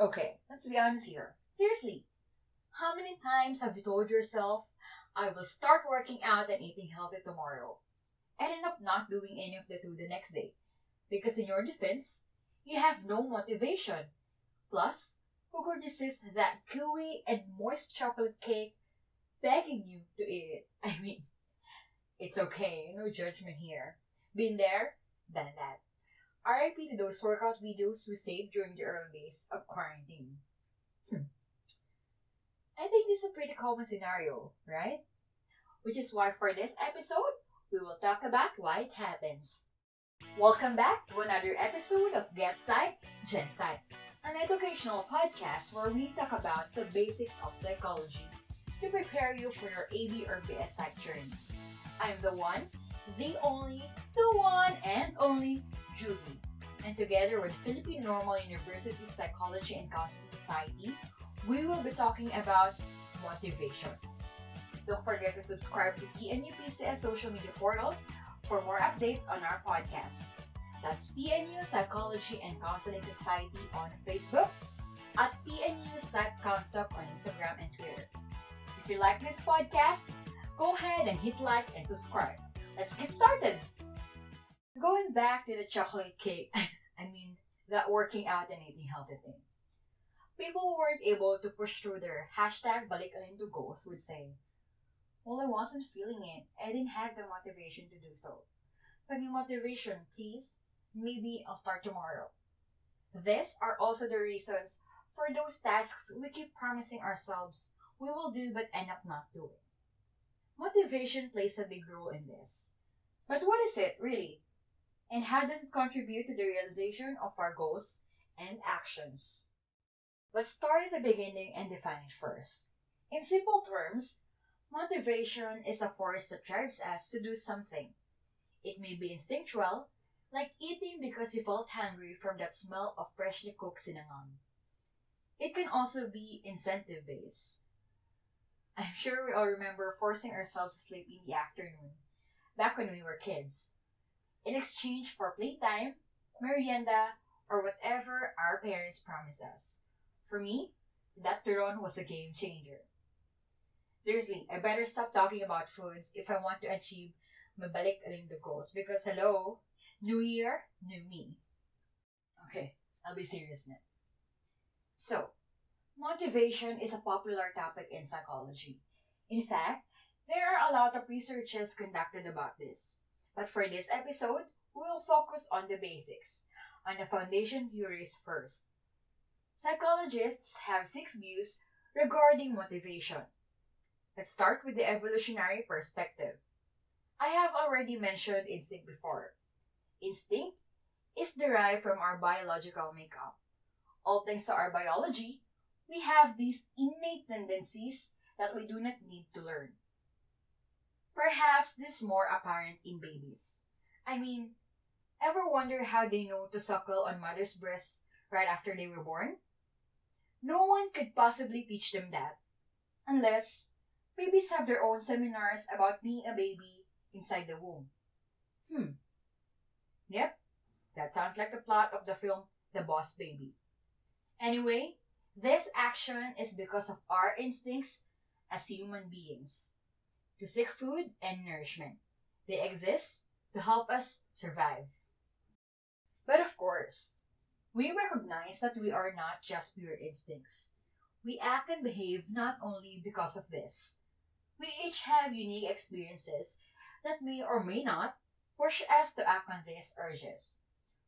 Okay, let's be honest here. Seriously, how many times have you told yourself, I will start working out and eating healthy tomorrow, and end up not doing any of the two the next day? Because in your defense, you have no motivation. Plus, who could resist that gooey and moist chocolate cake begging you to eat it? I mean, it's okay, no judgment here. Been there, done that. RIP to those workout videos we saved during the early days of quarantine. Hmm. I think this is a pretty common scenario, right? Which is why for this episode, we will talk about why it happens. Welcome back to another episode of Get Psych, Gen Psych, an educational podcast where we talk about the basics of psychology to prepare you for your AB or BS Psych journey. I'm the one, the only, the one and only Juvie. And together with Philippine Normal University Psychology and Counseling Society, we will be talking about motivation. Don't forget to subscribe to PNU PCS social media portals for more updates on our podcast. That's PNU Psychology and Counseling Society on Facebook, at PNU Psych Concept on Instagram and Twitter. If you like this podcast, go ahead and hit like and subscribe. Let's get started! Going back to the chocolate cake, I mean, that working out and eating healthy thing. People who weren't able to push through their hashtag balikalin goals would say, Well, I wasn't feeling it. I didn't have the motivation to do so. The motivation, please. Maybe I'll start tomorrow. These are also the reasons for those tasks we keep promising ourselves we will do but end up not doing. Motivation plays a big role in this. But what is it, really? And how does it contribute to the realization of our goals and actions? Let's start at the beginning and define it first. In simple terms, motivation is a force that drives us to do something. It may be instinctual, like eating because you felt hungry from that smell of freshly cooked sinangag. It can also be incentive based. I'm sure we all remember forcing ourselves to sleep in the afternoon, back when we were kids in exchange for playtime, merienda, or whatever our parents promised us. For me, that turon was a game changer. Seriously, I better stop talking about foods if I want to achieve mabalik aling the goals because hello, new year, new me. Okay, I'll be serious now. So, motivation is a popular topic in psychology. In fact, there are a lot of researches conducted about this. But for this episode, we will focus on the basics, on the foundation theories first. Psychologists have six views regarding motivation. Let's start with the evolutionary perspective. I have already mentioned instinct before. Instinct is derived from our biological makeup. All thanks to our biology, we have these innate tendencies that we do not need to learn. Perhaps this is more apparent in babies. I mean, ever wonder how they know to suckle on mother's breast right after they were born? No one could possibly teach them that. Unless babies have their own seminars about being a baby inside the womb. Hmm. Yep, that sounds like the plot of the film The Boss Baby. Anyway, this action is because of our instincts as human beings to seek food and nourishment. They exist to help us survive. But of course, we recognize that we are not just pure instincts. We act and behave not only because of this. We each have unique experiences that may or may not push us to act on these urges.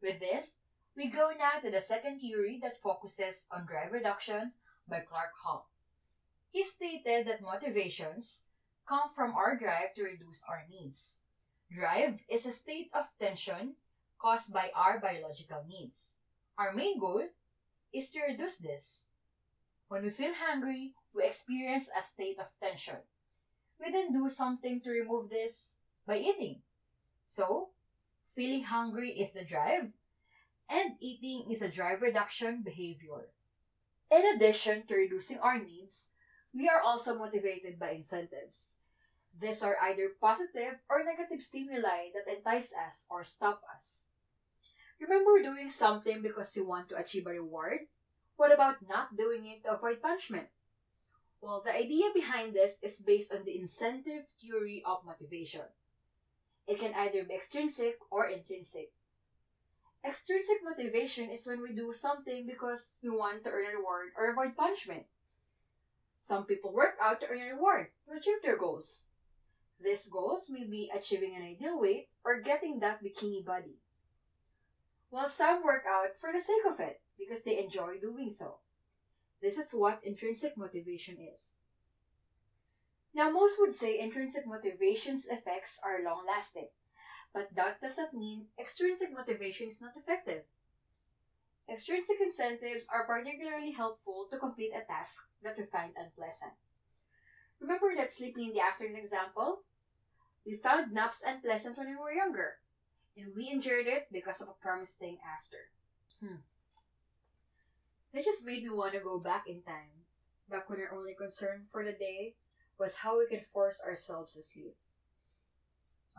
With this, we go now to the second theory that focuses on drive reduction by Clark Hull. He stated that motivations, come from our drive to reduce our needs. Drive is a state of tension caused by our biological needs. Our main goal is to reduce this. When we feel hungry, we experience a state of tension. We then do something to remove this by eating. So, feeling hungry is the drive, and eating is a drive reduction behavior. In addition to reducing our needs, we are also motivated by incentives. These are either positive or negative stimuli that entice us or stop us. Remember doing something because you want to achieve a reward? What about not doing it to avoid punishment? Well, the idea behind this is based on the incentive theory of motivation. It can either be extrinsic or intrinsic. Extrinsic motivation is when we do something because we want to earn a reward or avoid punishment. Some people work out to earn a reward to achieve their goals. These goals may be achieving an ideal weight or getting that bikini body. While some work out for the sake of it because they enjoy doing so. This is what intrinsic motivation is. Now, most would say intrinsic motivation's effects are long lasting, but that does not mean extrinsic motivation is not effective. Extrinsic incentives are particularly helpful to complete a task that we find unpleasant. Remember that sleeping in the afternoon example? We found naps unpleasant when we were younger, and we endured it because of a promised thing after. Hmm. That just made me want to go back in time, back when our only concern for the day was how we can force ourselves to sleep.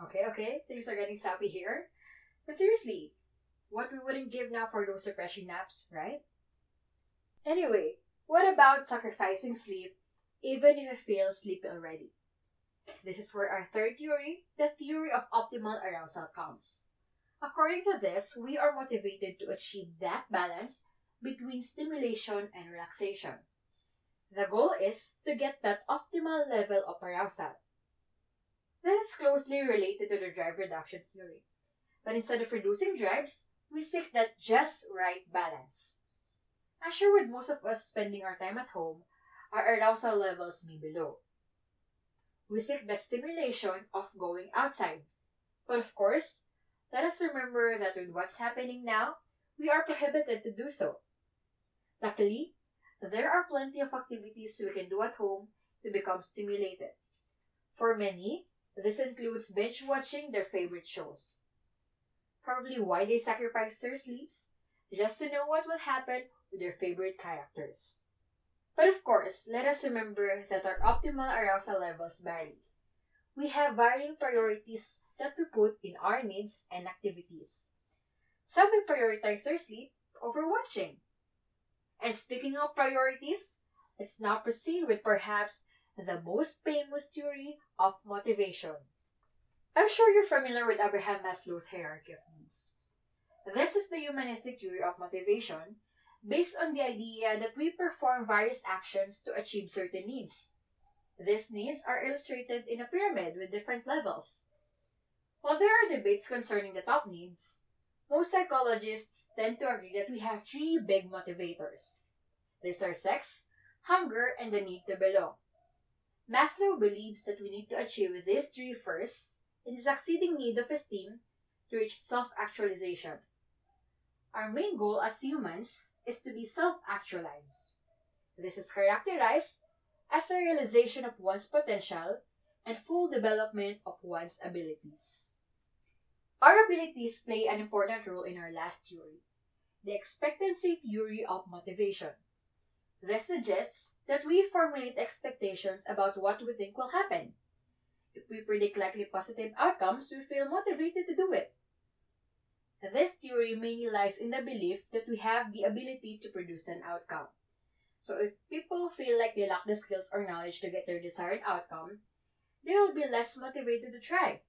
Okay, okay, things are getting sappy here. But seriously, what we wouldn't give now for those refreshing naps, right? Anyway, what about sacrificing sleep even if you feel sleepy already? This is where our third theory, the theory of optimal arousal, comes. According to this, we are motivated to achieve that balance between stimulation and relaxation. The goal is to get that optimal level of arousal. This is closely related to the drive reduction theory. But instead of reducing drives, we seek that just right balance. As sure with most of us spending our time at home, our arousal levels may be low. We seek the stimulation of going outside. But of course, let us remember that with what's happening now, we are prohibited to do so. Luckily, there are plenty of activities we can do at home to become stimulated. For many, this includes binge watching their favorite shows. Probably why they sacrifice their sleeps, just to know what will happen with their favorite characters. But of course, let us remember that our optimal arousal levels vary. We have varying priorities that we put in our needs and activities. Some will prioritize their sleep over watching. And speaking of priorities, let's now proceed with perhaps the most famous theory of motivation. I'm sure you're familiar with Abraham Maslow's hierarchy of needs. This is the humanistic theory of motivation based on the idea that we perform various actions to achieve certain needs. These needs are illustrated in a pyramid with different levels. While there are debates concerning the top needs, most psychologists tend to agree that we have three big motivators. These are sex, hunger, and the need to belong. Maslow believes that we need to achieve these three first in the succeeding need of esteem to reach self actualization. Our main goal as humans is to be self actualized. This is characterized as a realization of one's potential and full development of one's abilities. Our abilities play an important role in our last theory, the expectancy theory of motivation. This suggests that we formulate expectations about what we think will happen. If we predict likely positive outcomes, we feel motivated to do it. This theory mainly lies in the belief that we have the ability to produce an outcome. So if people feel like they lack the skills or knowledge to get their desired outcome, they will be less motivated to try.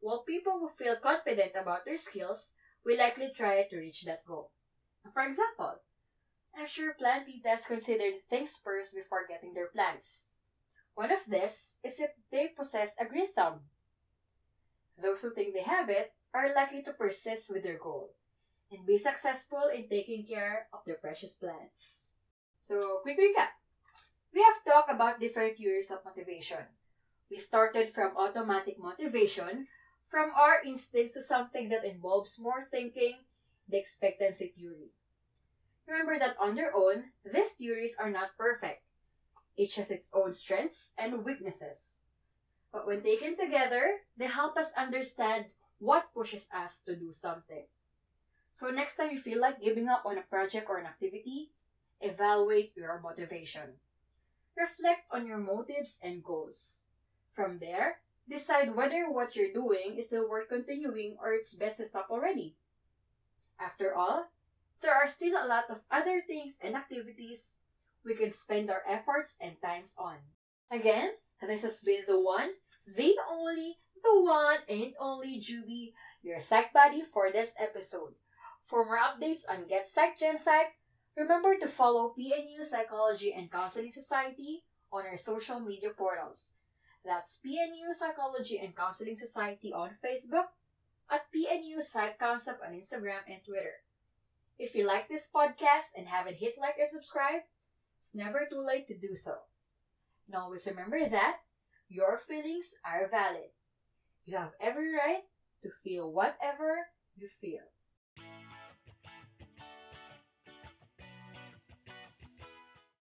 While people who feel confident about their skills will likely try to reach that goal. For example, I'm sure plantitas considered things first before getting their plants. One of this is if they possess a green thumb. Those who think they have it are likely to persist with their goal and be successful in taking care of their precious plants. So, quick recap. We have talked about different theories of motivation. We started from automatic motivation, from our instincts to something that involves more thinking, the expectancy theory. Remember that on their own, these theories are not perfect. Each has its own strengths and weaknesses. But when taken together, they help us understand what pushes us to do something. So next time you feel like giving up on a project or an activity, evaluate your motivation. Reflect on your motives and goals. From there, decide whether what you're doing is still worth continuing or it's best to stop already. After all, there are still a lot of other things and activities we can spend our efforts and times on. Again, this has been the one, the only, the one and only Juby, your psych buddy for this episode. For more updates on Get Psych Gen Psych, remember to follow PNU Psychology and Counseling Society on our social media portals. That's PNU Psychology and Counseling Society on Facebook, at PNU Psych Concept on Instagram and Twitter. If you like this podcast and haven't hit like and subscribe, it's never too late to do so. And always remember that your feelings are valid. You have every right to feel whatever you feel.